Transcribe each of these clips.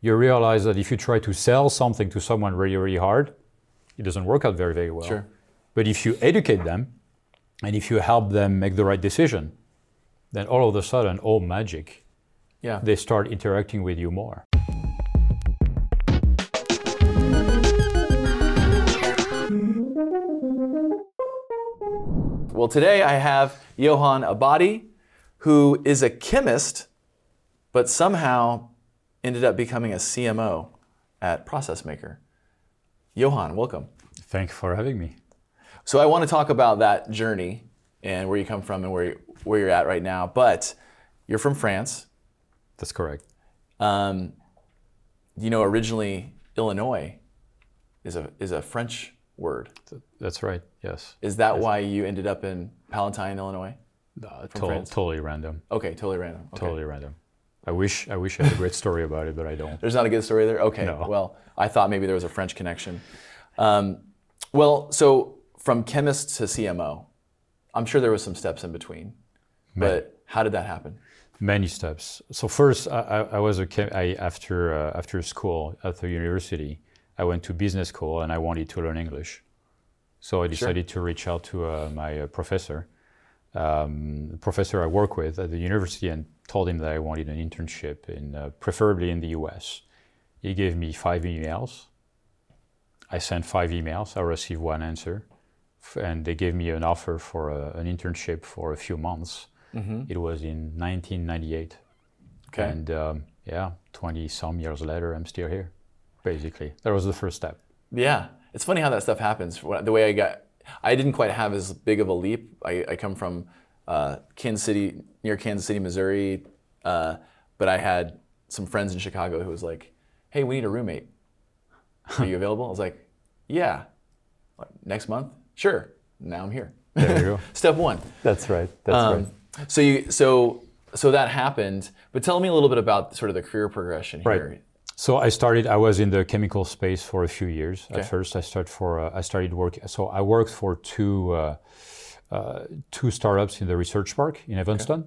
you realize that if you try to sell something to someone really, really hard, it doesn't work out very, very well. Sure. But if you educate them and if you help them make the right decision, then all of a sudden, all magic, Yeah. they start interacting with you more. Well, today I have Johan Abadie, who is a chemist, but somehow ended up becoming a CMO at Process Maker. Johan, welcome. Thanks for having me. So I want to talk about that journey and where you come from and where, you, where you're at right now. But you're from France. That's correct. Um, you know, originally Illinois is a, is a French word. That's right. Yes. Is that why you ended up in Palatine, Illinois? Uh, to- totally random. Okay, totally random. Okay. Totally random. I wish I wish I had a great story about it, but I don't. There's not a good story there? Okay, No. well, I thought maybe there was a French connection. Um, well, so from chemist to CMO, I'm sure there was some steps in between. But how did that happen? Many steps. So first, I, I, was a chem- I, after uh, after school at the university. I went to business school and I wanted to learn English. So I decided to reach out to uh, my uh, professor, um, the professor I work with at the university, and told him that I wanted an internship in, uh, preferably in the U.S. He gave me five emails. I sent five emails. I received one answer, and they gave me an offer for a, an internship for a few months. It was in 1998. Okay. And um, yeah, 20 some years later, I'm still here, basically. That was the first step. Yeah, it's funny how that stuff happens. The way I got, I didn't quite have as big of a leap. I, I come from uh, Kansas City, near Kansas City, Missouri, uh, but I had some friends in Chicago who was like, "Hey, we need a roommate. Are you available?" I was like, "Yeah." Like, Next month? Sure. Now I'm here. There you go. Step one. That's right. That's Um, so you so so that happened. But tell me a little bit about sort of the career progression here. Right. So I started. I was in the chemical space for a few years. Okay. At first, I started for. Uh, I started work. So I worked for two uh, uh, two startups in the research park in Evanston.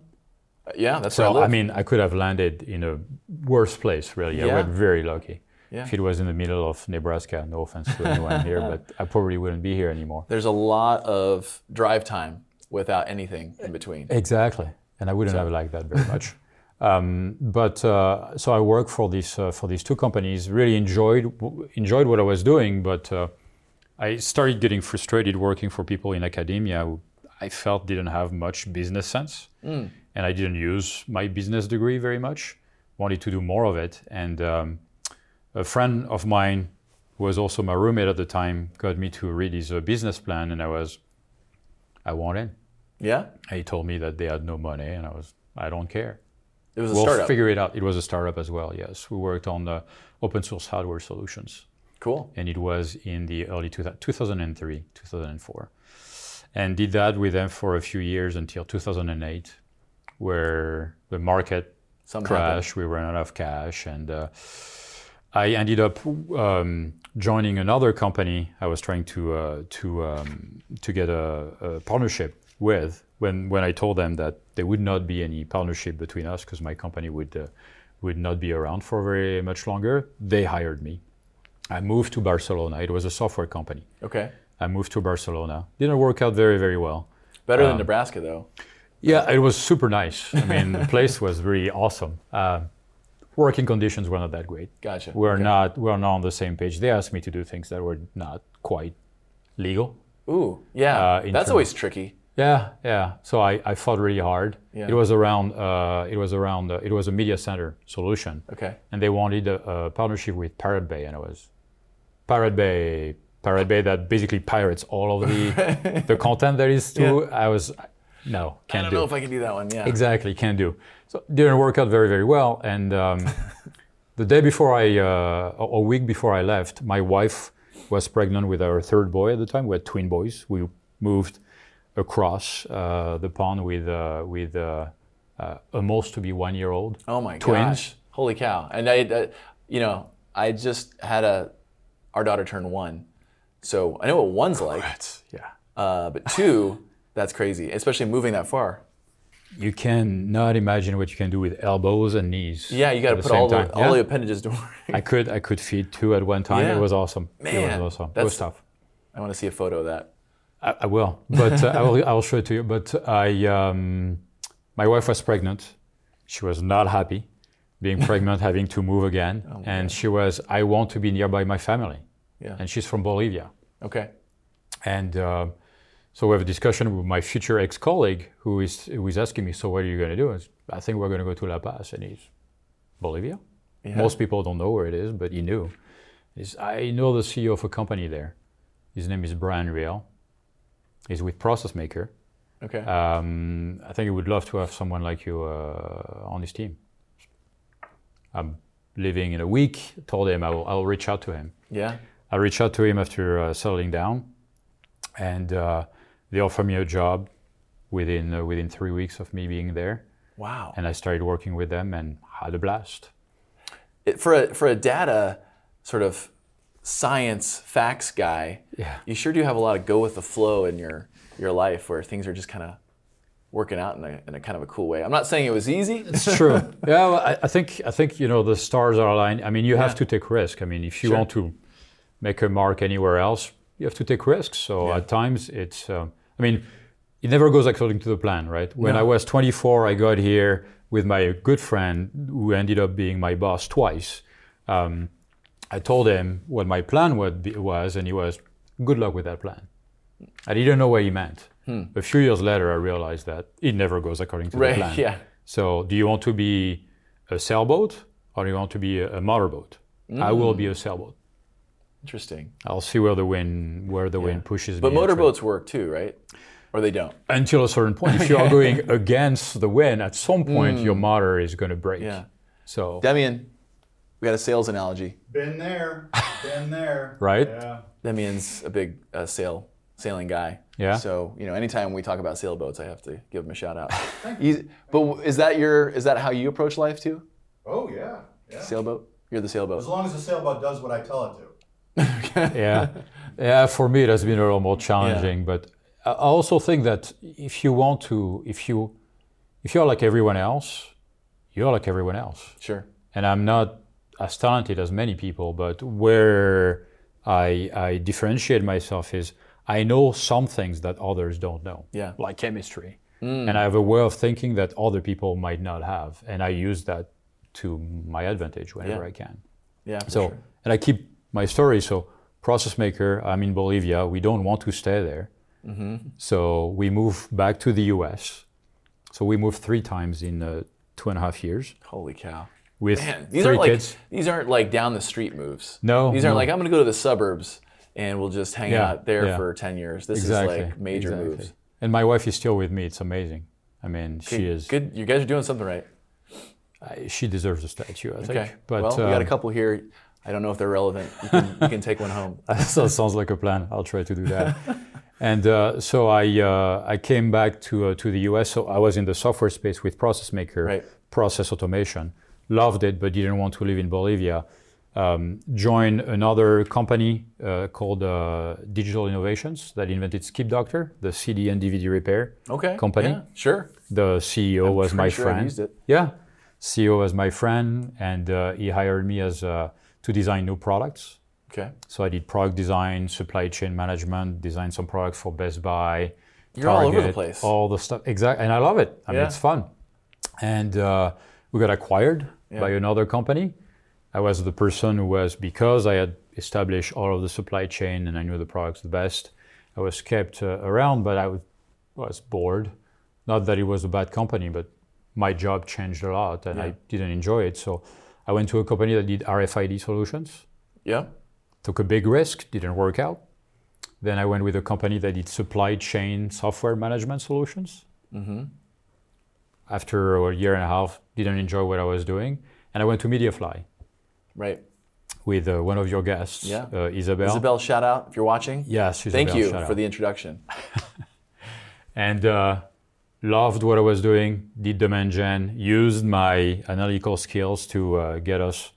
Uh, Yeah, that's I So live. I mean, I could have landed in a worse place. Really, I Yeah. got very lucky. Yeah. If it was in the middle of Nebraska, no offense to anyone here, but I probably wouldn't be here anymore. There's a lot of drive time without anything in between. Exactly, and I wouldn't have liked that very much. Um, but uh, so I worked for these uh, for these two companies. Really enjoyed enjoyed what I was doing, but uh, I started getting frustrated working for people in academia who I felt didn't have much business sense, and I didn't use my business degree very much. Wanted to do more of it, and um, a friend of mine who was also my roommate at the time got me to read his uh, business plan, and I was, I want in. Yeah, And he told me that they had no money, and I was, I don't care. it was a we'll startup. figure it out. It was a startup as well. Yes, we worked on the open source hardware solutions, cool. and it was in the early 2000, 2003, 2004, and did that with them for a few years until 2008, where the market Something happened. crashed. We ran out of cash, and uh, I ended up um, joining another company. I was trying to uh, to um, to get a, a partnership with. When when I told them that there would not be any partnership between us because my company would uh, would not be around for very much longer, they hired me. I moved to Barcelona. It was a software company. Okay, I moved to Barcelona. Didn't work out very very well. better Um, than Nebraska though. Yeah, it was super nice. I mean, the place was really awesome. Uh, working conditions were not that great. Gotcha. We're Okay. not we're not on the same page. They asked me to do things that were not quite legal. Ooh, yeah, uh, that's always tricky. Yeah, yeah. So I, I fought really hard. Yeah. It was around uh, it was around uh, it was a media center solution, Okay, and they wanted a, a partnership with Pirate Bay, and it was Pirate Bay Pirate Bay that basically pirates all of the the content that is to. I was no can't don't do. know if I can do that one. Yeah, Exactly, can't do. So didn't work out very, very well. And um, the day before I, uh, a a week before I left, my wife was pregnant with our third boy at the time. We had twin boys. We moved across uh, the pond with uh, with uh, uh, almost to be one year old. Oh my Twins. gosh! Holy cow! And I, uh, you know, I just had a, our daughter turned one, so I know what one's like. That's, yeah. Uh, but two, that's crazy, especially moving that far. you cannot imagine what you can do with elbows and knees. Yeah, you got to put all the, all Yeah. the appendages to work. I could I could feed two at one time. Yeah. It was awesome. it Man, was awesome. It was tough. I want to see a photo of that. I, I will, but uh, I will. I will show it to you. But I, um, my wife was pregnant. She was not happy being pregnant, having to move again, Oh, and she was. I want to be nearby my family, Yeah. and she's from Bolivia, Okay. and uh, so we have a discussion with my future ex-colleague who is who is asking me, so what are you going to do? I think we're going to go to La Paz, and he's Bolivia. Yeah. Most people don't know where it is, but he knew. He's, I know the CEO of a company there. His name is Brian Reale. He's with Process Maker. Okay. Um, I think he would love to have someone like you uh, on his team. I'm leaving in a week. Told him I will, I will reach out to him. yeah. I reached out to him after uh, settling down, and uh, they offered me a job within uh, within three weeks of me being there. Wow. And I started working with them and had a blast. It, for a for a data sort of science facts guy, Yeah. you sure do have a lot of go with the flow in your your life where things are just kind of working out in a, in a kind of a cool way. I'm not saying it was easy. It's true. yeah, well, I, I think I think you know the stars are aligned. I mean, you have to take risk. I mean, if you Sure. want to make a mark anywhere else, you have to take risks. So Yeah. at times, it's. Um, I mean, it never goes according to the plan, right? When I was 24, I got here with my good friend who ended up being my boss twice. Um, I told him what my plan would be, was, and he was, "Good luck with that plan." I didn't know what he meant. A few years later, I realized that it never goes according to the right. plan. Yeah. So, do you want to be a sailboat or do you want to be a, a motorboat? I will be a sailboat. Interesting. I'll see where the wind where the wind pushes But me. and try- motorboats work too, right? Or they don't. until a certain point. If you are going against the wind, at some point your motor is going to break. Yeah. So, Demian, we got a sales analogy. Been there, been there. Right? Yeah. Demian's a big uh, sail sailing guy. Yeah. So you know, anytime we talk about sailboats, I have to give him a shout out. He's- but is that your is that how you approach life too? Oh yeah. Yeah. Sailboat. You're the sailboat. As long as the sailboat does what I tell it to. Yeah, yeah. For me, it has been a little more challenging, but I also think that if you want to, if you, if you're like everyone else, you're like everyone else. Sure. and I'm not as talented as many people, but where I, I differentiate myself is I know some things that others don't know, Yeah. like chemistry. Hmm. And I have a way of thinking that other people might not have, and I use that to my advantage whenever Yeah. I can. Yeah. So, sure. and I keep my story. So, process maker, I'm in Bolivia. We don't want to stay there. Mm-hmm. So, we move back to the US. So, we moved three times in uh, two and a half years Holy cow. with Man, these 3 aren't like kids. these aren't like down the street moves. No, These aren't no. like I'm going to go to the suburbs and we'll just hang Yeah, out there yeah. for 10 years. This exactly. is like major exactly. moves. And my wife is still with me. It's amazing. I mean, she is. Good. You guys are doing something right. I- she deserves a statue, I think. Okay. But well, we got a um, couple here. I don't know if they're relevant. You can, you can take one home. that sounds like a plan. I'll try to do that. and uh, so I uh, I came back to uh, to the US. So I was in the software space with Process Maker, Right. process automation. Loved it, but didn't want to live in Bolivia. Um, joined another company uh, called uh, Digital Innovations that invented Skip Doctor, the CD and DVD repair Okay. company. Yeah, sure. The CEO was my sure friend. used it. Yeah, CEO was my friend, and uh, he hired me as uh, to design new products. Okay. So I did product design, supply chain management, designed some products for Best Buy. You're all over the place. All the stuff, exactly, and I love it. I mean, it's fun. And uh, we got acquired by another company. I was the person who was because I had established all of the supply chain and I knew the products the best. I was kept uh, around, but I was, was bored. Not that it was a bad company, but my job changed a lot and I didn't enjoy it. So I went to a company that did RFID solutions Yeah. took a big risk, didn't work out. Then I went with a company that did supply chain software management solutions. Mm-hmm. After a year and a half, didn't enjoy what I was doing, and I went to MediaFly Right. with uh, one of your guests, Yeah. uh, Isabel. Isabel, shout out if you're watching. Yes, Thank you for out. the introduction. and uh, loved what I was doing. Did demand gen, used my analytical skills to uh, get us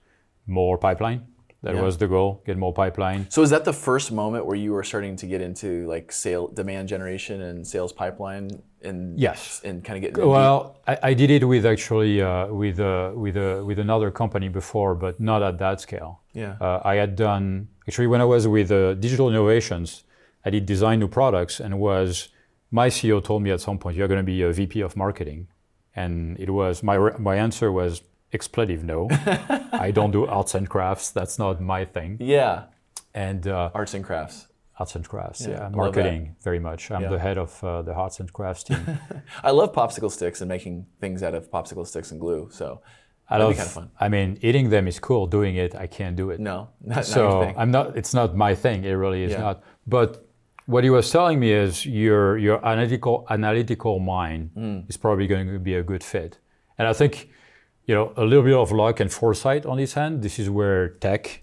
more pipeline, That Yeah. was the goal. Get more pipeline. So is that the first moment where you were starting to get into like sale demand generation and sales pipeline and Yes. and kind of get into- Well, I, I did it with actually uh, with uh, with uh, with another company before, but not at that scale. Yeah. Uh, I had done actually when I was with uh, Digital Innovations, I did design new products, and was my CEO told me at some point you're going to be a VP of marketing, and it was my my answer was expletive no. I don't do arts and crafts. That's not my thing. yeah, And uh, arts and crafts. arts and crafts, Yeah, yeah, marketing very much. I'm Yeah. the head of uh, the arts and crafts team. I love popsicle sticks and making things out of popsicle sticks and glue. So I love. be kind of fun. I mean, eating them is cool. Doing it, I can't do it. No, not, not so thing. I'm not. It's not my thing. It really is Yeah. not. But what he was telling me is your your analytical analytical mind Hmm. is probably going to be a good fit. And I think, you know, a little bit of luck and foresight on his hand. This is where tech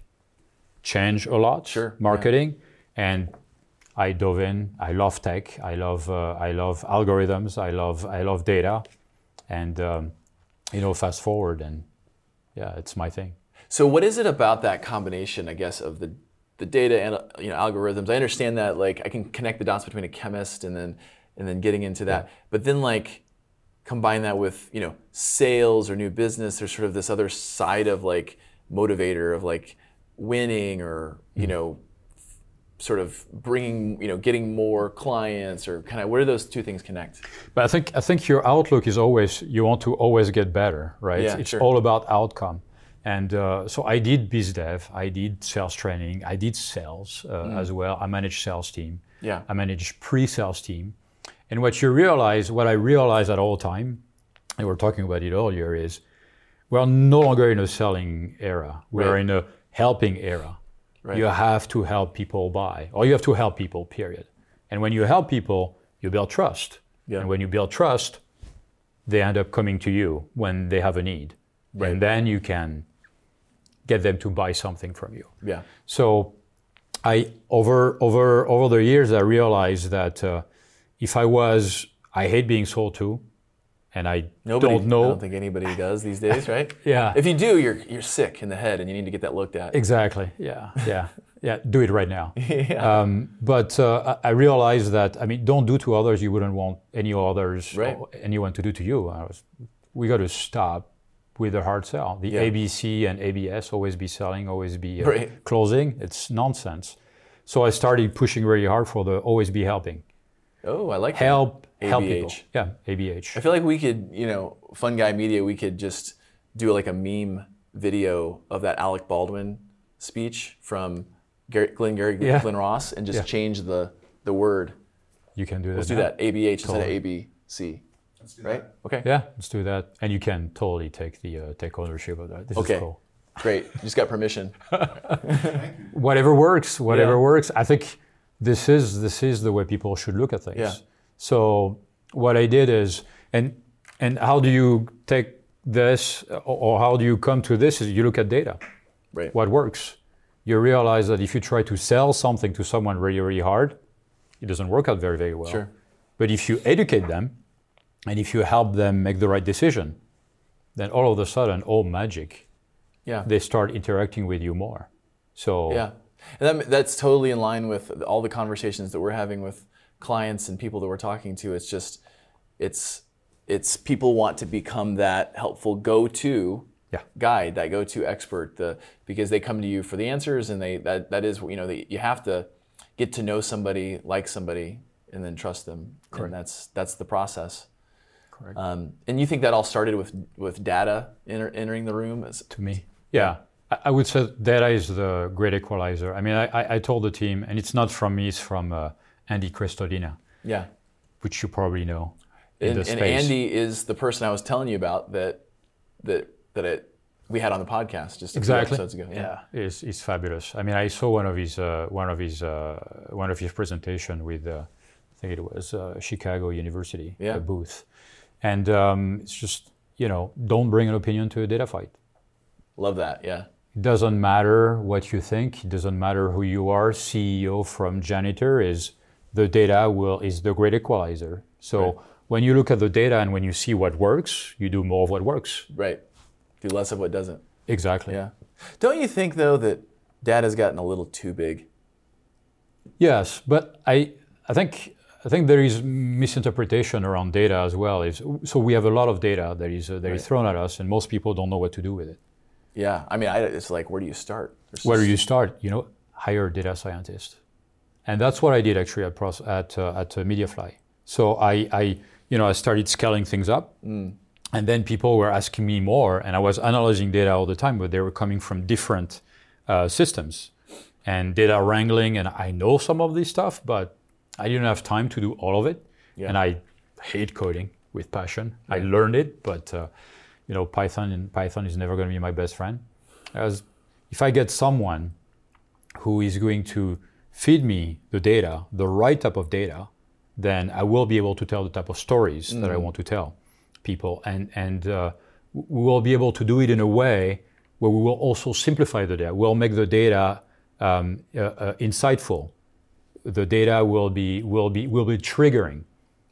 change a lot. Sure, yeah. Marketing and. I dove in. I love tech. I love uh, I love algorithms. I love I love data, and um, you know, fast forward and yeah, it's my thing. So what is it about that combination, I guess, of the the data and you know algorithms? I understand that like I can connect the dots between a chemist and then and then getting into that. But then like combine that with, you know, sales or new business, there's sort of this other side of like motivator of like winning or, you mm. know, sort of bringing, you know, getting more clients or kind of where do those two things connect? But I think I think your outlook is always you want to always get better, right? Yeah, it's sure. all about outcome. And uh, so I did biz dev, I did sales training, I did sales uh, as well. I managed sales team. Mm. Yeah. I managed pre-sales team. And what you realize, what I realize at all time, and we were talking about it earlier, is we're no longer in a selling era. We're Right. in a helping era. Right. You have to help people buy, or you have to help people, period. And when you help people, you build trust. Yeah. And when you build trust, they end up coming to you when they have a need. Right. And then you can get them to buy something from you. Yeah. So I over over over the years I realized that uh, if I was I hate being sold to, and I Nobody, don't know I don't think anybody does these days, right? Yeah. If you do, you're you're sick in the head and you need to get that looked at. exactly. Yeah, yeah, yeah. Do it right now. yeah. Um, but uh, I realized that I mean, don't do to others you wouldn't want any others Right. anyone to do to you. I was, we got to stop with the hard sell. The Yeah. ABC and ABS always be selling, always be uh, Right. closing. It's nonsense. So I started pushing really hard for the always be helping. oh, I like that. Help, help people. Yeah, ABH. I feel like we could, you know, Fun Guy Media, we could just do like a meme video of that Alec Baldwin speech from Gary, Glengarry Yeah. Glen Ross and just Yeah. change the the word. You can do that. Let's do that. ABH instead of ABC. Let's do Right? that. Okay. Yeah, let's do that. And you can totally take the uh, take ownership of that. This Okay. is cool. Great. Just got permission. whatever works whatever Yeah. works i think this is this is the way people should look at things Yeah. so what i did is and and how do you take this or, or how do you come to this is you look at data Right. what works you realize that if you try to sell something to someone really really hard it doesn't work out very very well Sure. but if you educate them and if you help them make the right decision then all of a sudden all magic Yeah. they start interacting with you more so Yeah, and that, that's totally in line with all the conversations that we're having with clients and people that we're talking to. It's just, it's, it's people want to become that helpful go-to Yeah. guide, that go-to expert, the because they come to you for the answers, and they that that is you know they, you have to get to know somebody, like somebody, and then trust them. And that's that's the process. Um, and you think that all started with with data enter, entering the room? As, to me. Yeah, I, I would say data is the great equalizer. I mean, I, I, I told the team, and it's not from me, it's from uh, Andy Crestodina, yeah. which you probably know in And, the and. Andy is the person I was telling you about that that that it, we had on the podcast just a exactly. few episodes ago. Yeah, is is fabulous. I mean, I saw one of his uh, one of his uh, one of his presentation with uh, I think it was uh, Chicago University Yeah. a booth, and um, it's just you know don't bring an opinion to a data fight. Love that. Yeah. It doesn't matter what you think. It doesn't matter who you are. CEO from janitor is the data will is the great equalizer. So Right. when you look at the data and when you see what works, you do more of what works. Right. Do less of what doesn't. Exactly. Yeah. Don't you think though that data has gotten a little too big. Yes, but I, I think I think there is misinterpretation around data as well. Is so we have a lot of data that is uh, that is Right. thrown at us, and most people don't know what to do with it. Yeah, I mean, I, it's like, where do you start? There's Where do you start? You know, hire a data scientist, and that's what I did actually at at uh, at uh, MediaFly. So I, I you know I started scaling things up, and then people were asking me more, and I was analyzing data all the time, but they were coming from different uh, systems and data wrangling, and I know some of this stuff, but I didn't have time to do all of it, Yeah. and I hate coding with passion. I learned it, but uh, you know, Python and Python is never going to be my best friend. As if I get someone who is going to feed me the data, the right type of data, then I will be able to tell the type of stories that I want to tell people, and and uh, we will be able to do it in a way where we will also simplify the data. We'll make the data um, uh, uh, insightful. The data will be will be will be triggering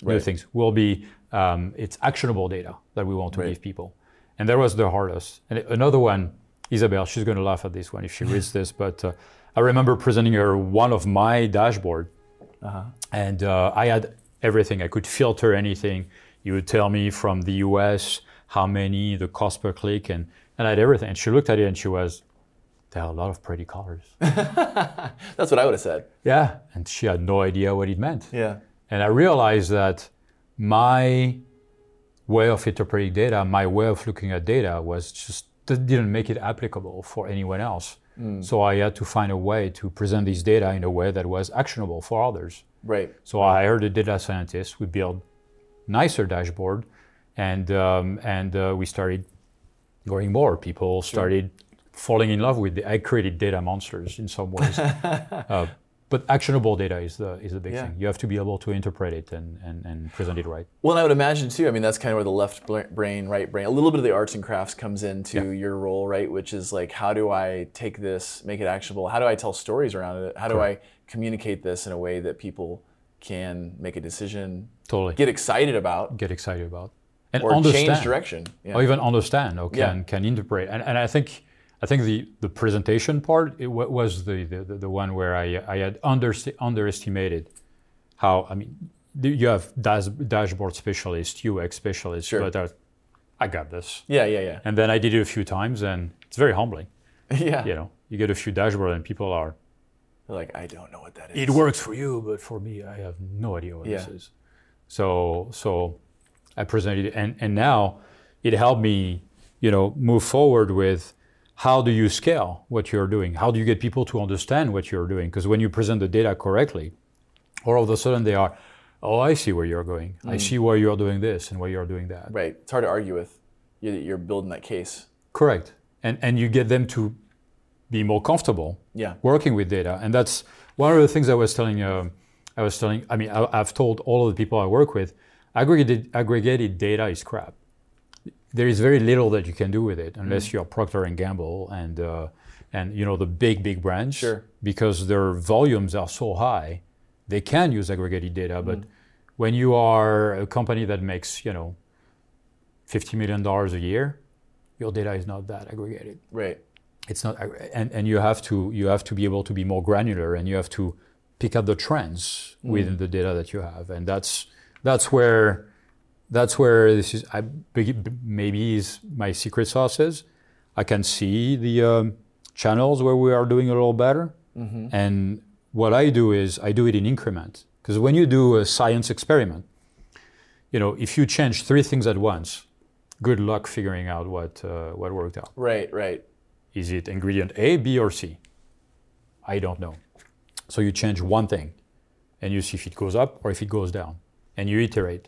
new things. Will be um, it's actionable data that we want to Right. give people, and that was the hardest. And another one, Isabel, she's going to laugh at this one if she reads this, but uh, I remember presenting her one of my dashboard, and uh, I had everything. I could filter anything. You would tell me from the US how many, the cost per click, and, and I had everything. And she looked at it and she was, there are a lot of pretty colors. That's what I would have said. yeah. And she had no idea what it meant. Yeah. And I realized that my way of interpreting data, my way of looking at data was just that didn't make it applicable for anyone else. So I had to find a way to present this data in a way that was actionable for others. Right. So I hired a data scientist. We built nicer dashboard, and um, and uh, we started going more. People started falling in love with the. I created data monsters in some ways, uh, but actionable data is the is the big Yeah. thing. You have to be able to interpret it and, and, and present it right. Well, and I would imagine too. I mean, that's kind of where the left brain, right brain, a little bit of the arts and crafts comes into your role, right? Which is like, how do I take this, make it actionable? How do I tell stories around it? How do I communicate this in a way that people can make a decision, Totally get excited about, get excited about and or understand. change direction? Yeah. or even understand or can Yeah. can interpret. And, and I think I think the, the presentation part it wa- was the, the, the one where I, I had under, underestimated how I mean you have dash, dashboard specialists, UX specialists, Sure. but are, I got this. yeah, yeah, yeah, And then I did it a few times, and it's very humbling. yeah. You know, you get a few dashboards, and people are They're like, I don't know what that is. it works for you, but for me, I have no idea what this Yeah. is. So, so I presented it, and, and now it helped me, you know, move forward with how do you scale what you're doing? How do you get people to understand what you're doing? Because when you present the data correctly, all of a sudden they are, oh, I see where you're going. I see why you're doing this and why you're doing that. Right. It's hard to argue with. You- You're building that case. Correct. And and you get them to be more comfortable Yeah. working with data. And that's one of the things I was telling. Um, I was telling. I mean, I, I've told all of the people I work with, aggregated aggregated data is crap. There is very little that you can do with it unless mm. you're Procter and Gamble and uh, and you know the big big brands. Sure. Because their volumes are so high, they can use aggregated data. Mm-hmm. But when you are a company that makes you know fifty million dollars a year, your data is not that aggregated Right. it's not and, and you have to you have to be able to be more granular and you have to pick up the trends mm. within the data that you have and that's that's where that's where this is I maybe is my secret sauce is I can see the um, channels where we are doing a little better and what I do is I do it in increment because when you do a science experiment you know if you change three things at once good luck figuring out what uh, what worked out Right. Right. is it ingredient A, B, or C? I don't know. So you change one thing and you see if it goes up or if it goes down and you iterate.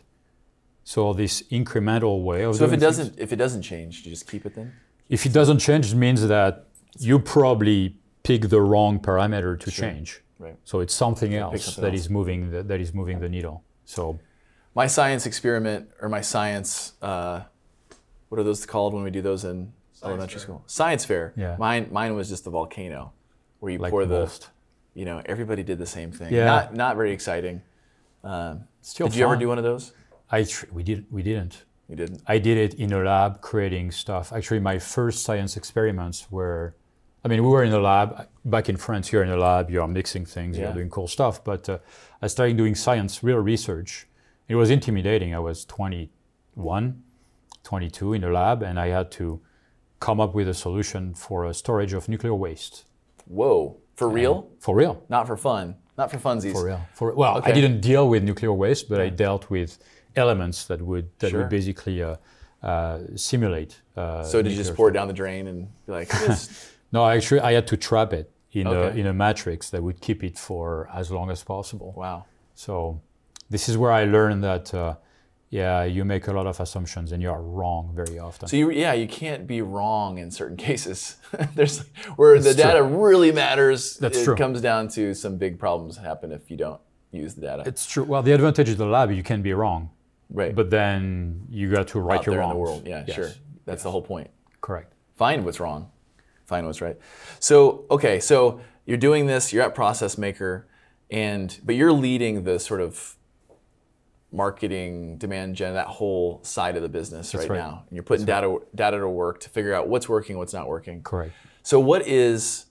So this incremental way of So if doing it things- doesn't, if it doesn't change, do you just keep it then? if it doesn't change, it means that you probably pick the wrong parameter to change. Right. So it's something else something that else. is moving the, that is moving the needle. So my science experiment or my science uh, what are those called when we do those in elementary fair. school science fair Yeah. mine mine was just the volcano where you like pour the most. you know everybody did the same thing Yeah. not not very exciting um, Still did you ever do one of those I tr- we did we didn't. you didn't I did it in a lab creating stuff. Actually, my first science experiments were I mean, we were in the lab back in France. You're in the lab. You're mixing things. Yeah. You're doing cool stuff. But uh, I started doing science, real research. It was intimidating. I was 21, 22 in the lab, and I had to come up with a solution for a storage of nuclear waste. Whoa, for real? For real. Not for fun. Not for funsies. For real. For well, Okay. I didn't deal with nuclear waste, but I dealt with elements that would that Sure. would basically uh, uh, simulate. Uh, So did you just pour it down the drain and be like. No, actually, I had to trap it in Okay. a in a matrix that would keep it for as long as possible. wow. So this is where I learned that. Uh, yeah, you make a lot of assumptions and you are wrong very often. So you, yeah, you can't be wrong in certain cases. There's where the That's true. data really matters. That's it true. comes down to some big problems happen if you don't use the data. it's true. Well, the advantage of the lab, you can be wrong, right. but then you got to right out your there in the world, yeah, Yes, sure. That's the whole point. Correct. Find what's wrong, find what's right. So okay, so you're doing this. You're at Process Maker, and but you're leading the sort of marketing, demand gen, that whole side of the business right, right. now. And you're putting data data to work to figure out what's working, what's not working. Correct. So what is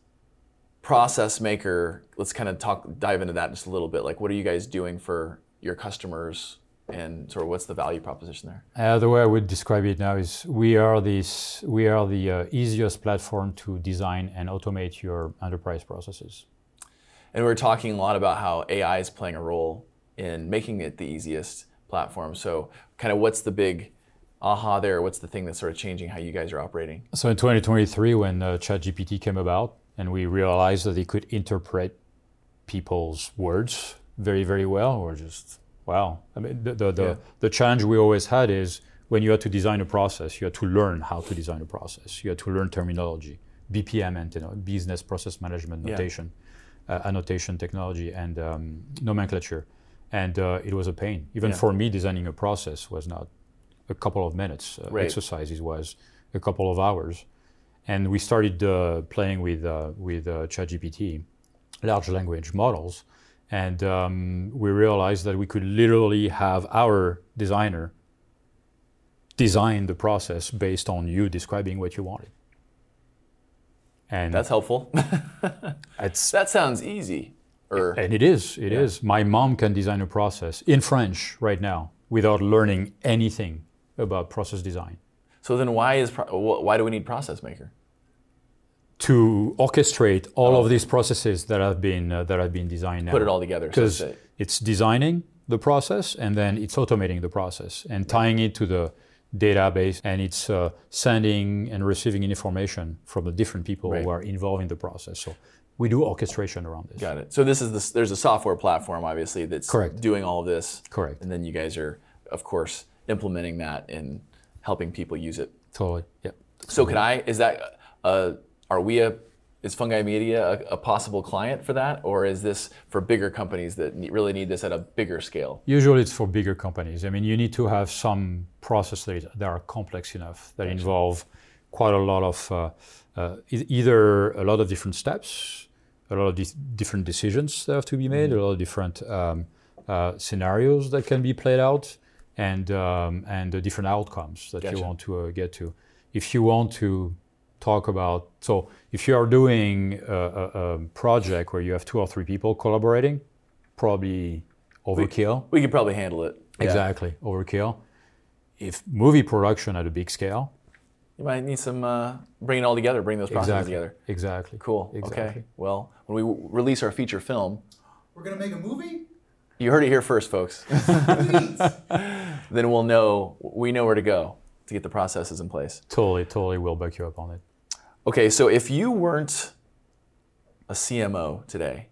Process Maker? Let's kind of talk, dive into that just a little bit. Like, what are you guys doing for your customers, and sort of what's the value proposition there? Uh, the way I would describe it now is we are this we are the uh, easiest platform to design and automate your enterprise processes. And we we're talking a lot about how AI is playing a role in making it the easiest platform. So, kind of, what's the big aha there? What's the thing that's sort of changing how you guys are operating? So in 2023, when uh, ChatGPT came about, and we realized that it could interpret people's words very, very well, or just wow. I mean, the the, the, Yeah. the challenge we always had is when you had to design a process, you had to learn how to design a process. You had to learn terminology, BPM, and you know, business process management Yeah. notation, uh, annotation technology, and um, nomenclature. And uh, it was a pain. Even Yeah. for me, designing a process was not a couple of minutes. Uh, Right. Exercises was a couple of hours and we started uh, playing with uh, with uh, ChatGPT, large language models, and um, we realized that we could literally have our designer design the process based on you describing what you wanted. And That's helpful. it's that sounds easy. Or and it is it is. Yeah. My mom can design a process in French right now without learning anything about process design. so then, why is pro- why do we need Process Maker? To orchestrate all of these processes that have been uh, that have been designed now. Oh. Put it all together. Because it's it's designing the process and then it's automating the process and tying it to the database and it's uh, sending and receiving information from the different people Right. who are involved in the process. So we do orchestration around this. Got it. So this is this. There's a software platform, obviously, that's Correct. doing all of this. Correct. And then you guys are, of course, implementing that and helping people use it. Totally. Yep. So could I? Is that? Uh, are we a? Is Fungi Media a, a possible client for that, or is this for bigger companies that ne- really need this at a bigger scale? Usually it's for bigger companies. I mean, you need to have some processes that are complex enough that involve quite a lot of uh, uh, e- either a lot of different steps, a lot of different decisions that have to be made, a lot of different um, uh, scenarios that can be played out, and um, and the different outcomes that Gotcha. you want to uh, get to. If you want to talk about so if you are doing a, a, a project where you have two or three people collaborating, probably overkill. We could probably handle it. Yeah. Exactly, overkill. If movie production at a big scale, You might need some uh, bring it all together, bring those processes exactly, together. exactly, Cool. exactly. Okay. Well, when we w- release our feature film, We're gonna make a movie? you heard it here first, folks. Then we'll know we know where to go to get the processes in place. Totally, totally, We'll back you up on it. Okay, so if you weren't a CMO today,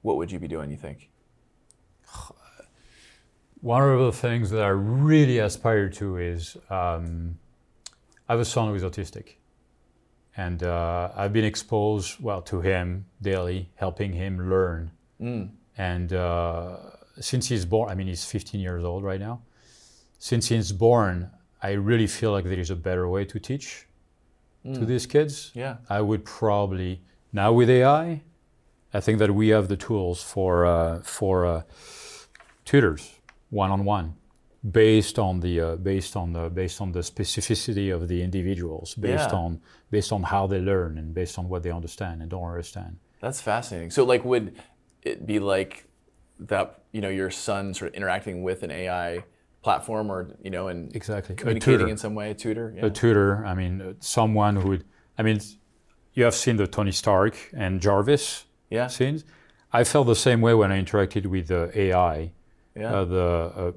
what would you be doing? You think? One of the things that I really aspire to is um, I have a son who is autistic, and uh, I've been exposed well to him daily, helping him learn. And uh, since he's born, I mean, he's 15 years old right now. Since he's born, I really feel like there is a better way to teach to these kids. Yeah. I would probably now with AI, I think that we have the tools for uh, for uh, tutors one on one, based on the uh, based on the based on the specificity of the individuals, based Yeah. on based on how they learn and based on what they understand and don't understand. That's fascinating. So, like, would it be like that? You know, your son sort of interacting with an AI platform, or you know, and Exactly. Communicating in some way, a tutor. Yeah. a tutor. I mean, uh, someone who would. I mean, you have seen the Tony Stark and Jarvis yeah. scenes. I felt the same way when I interacted with the AI, Yeah. uh, the uh,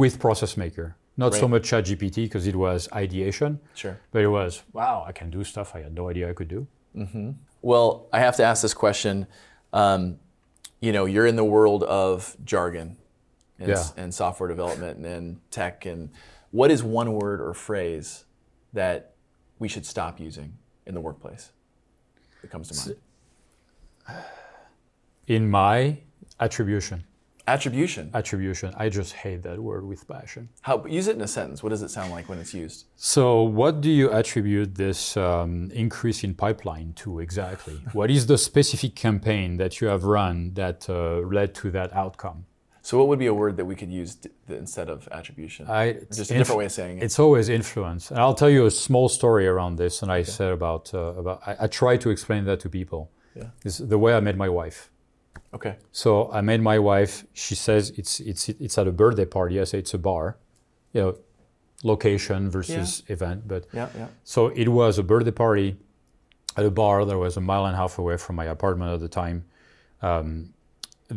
with Process Maker. Not so Right. much ChatGPT because it was ideation, sure. but it was wow, I can do stuff I had no idea I could do. Well, I have to ask this question. Um, you know, you're in the world of jargon and, Yeah. and software development and tech. And what is one word or phrase that we should stop using in the workplace that comes to mind? In my attribution, Attribution. attribution, I just hate that word with passion. How use it in a sentence? What does it sound like when it's used? So, what do you attribute this um, increase in pipeline to exactly? what is the specific campaign that you have run that uh, led to that outcome? So, what would be a word that we could use d- instead of attribution? I, just a different way of saying it. It's always influence, and I'll tell you a small story around this. And I said about uh, about I, I try to explain that to people. Yeah. This is the way I met my wife. Okay. So I met my wife. She says it's it's it's at a birthday party. I say it's a bar, you know, location versus event. But Yeah. Yeah. so it was a birthday party at a bar that was a mile and a half away from my apartment at the time. Um,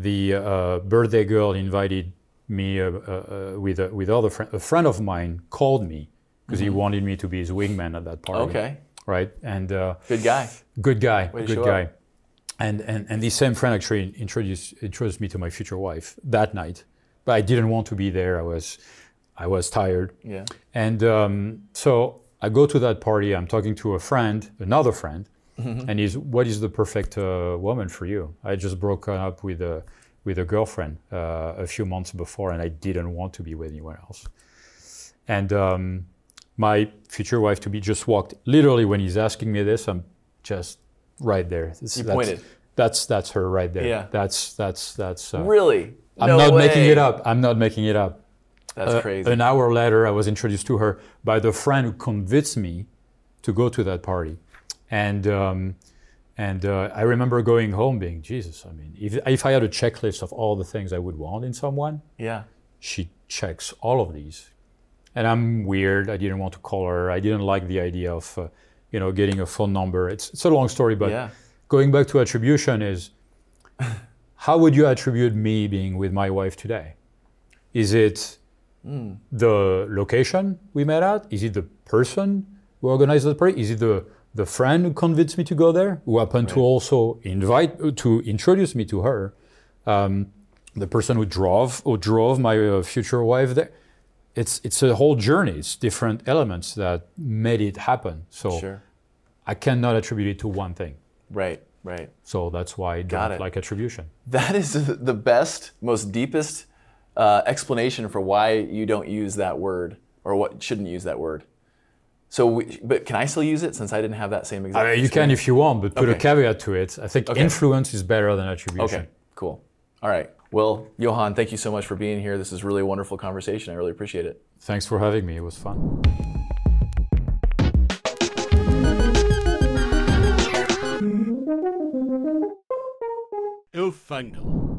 the uh, birthday girl invited me uh, uh, uh, with a, with other friend. A friend of mine called me because he wanted me to be his wingman at that party. Mm-hmm. Okay. Right. And uh, Good guy. good guy. Way good guy. up. And, and and the same friend actually introduced introduced me to my future wife that night. But I didn't want to be there. I was I was tired. Yeah. And um, so I go to that party. I'm talking to a friend, another friend, and he's, "What is the perfect uh, woman for you?" I just broke up with a with a girlfriend uh, a few months before, and I didn't want to be with anyone else. And um, my future wife to be just walked. Literally, when he's asking me this, I'm just right there. This- You that's, pointed. That's that's her right there. Yeah. That's that's that's. Uh, Really? I'm No not making it up. I'm not making it up. That's Uh, crazy. An hour later, I was introduced to her by the friend who convinced me to go to that party, and um, and uh, I remember going home being Jesus. I mean, if if I had a checklist of all the things I would want in someone, yeah. she checks all of these. And I'm weird. I didn't want to call her. I didn't like the idea of, uh, you know, getting a phone number. It's it's a long story, but Yeah. going back to attribution is how would you attribute me being with my wife today? Is it the location we met at? Is it the person who organized the party? Is it the the friend who convinced me to go there, who happened to also invite to introduce me to her? Um, the person who drove who drove my uh, future wife there. It's it's a whole journey. It's different elements that made it happen. So Sure. I cannot attribute it to one thing. Right. Right. So that's why I don't like attribution. That is the best, most deepest uh, explanation for why you don't use that word or what shouldn't use that word. So, we, but can I still use it since I didn't have that same exact? I mean, you can if you want, but put a caveat to it. I think Okay. influence is better than attribution. Okay, cool. All right. Well, Johan, thank you so much for being here. This is really a wonderful conversation. I really appreciate it. Thanks for having me. It was fun. El Fango.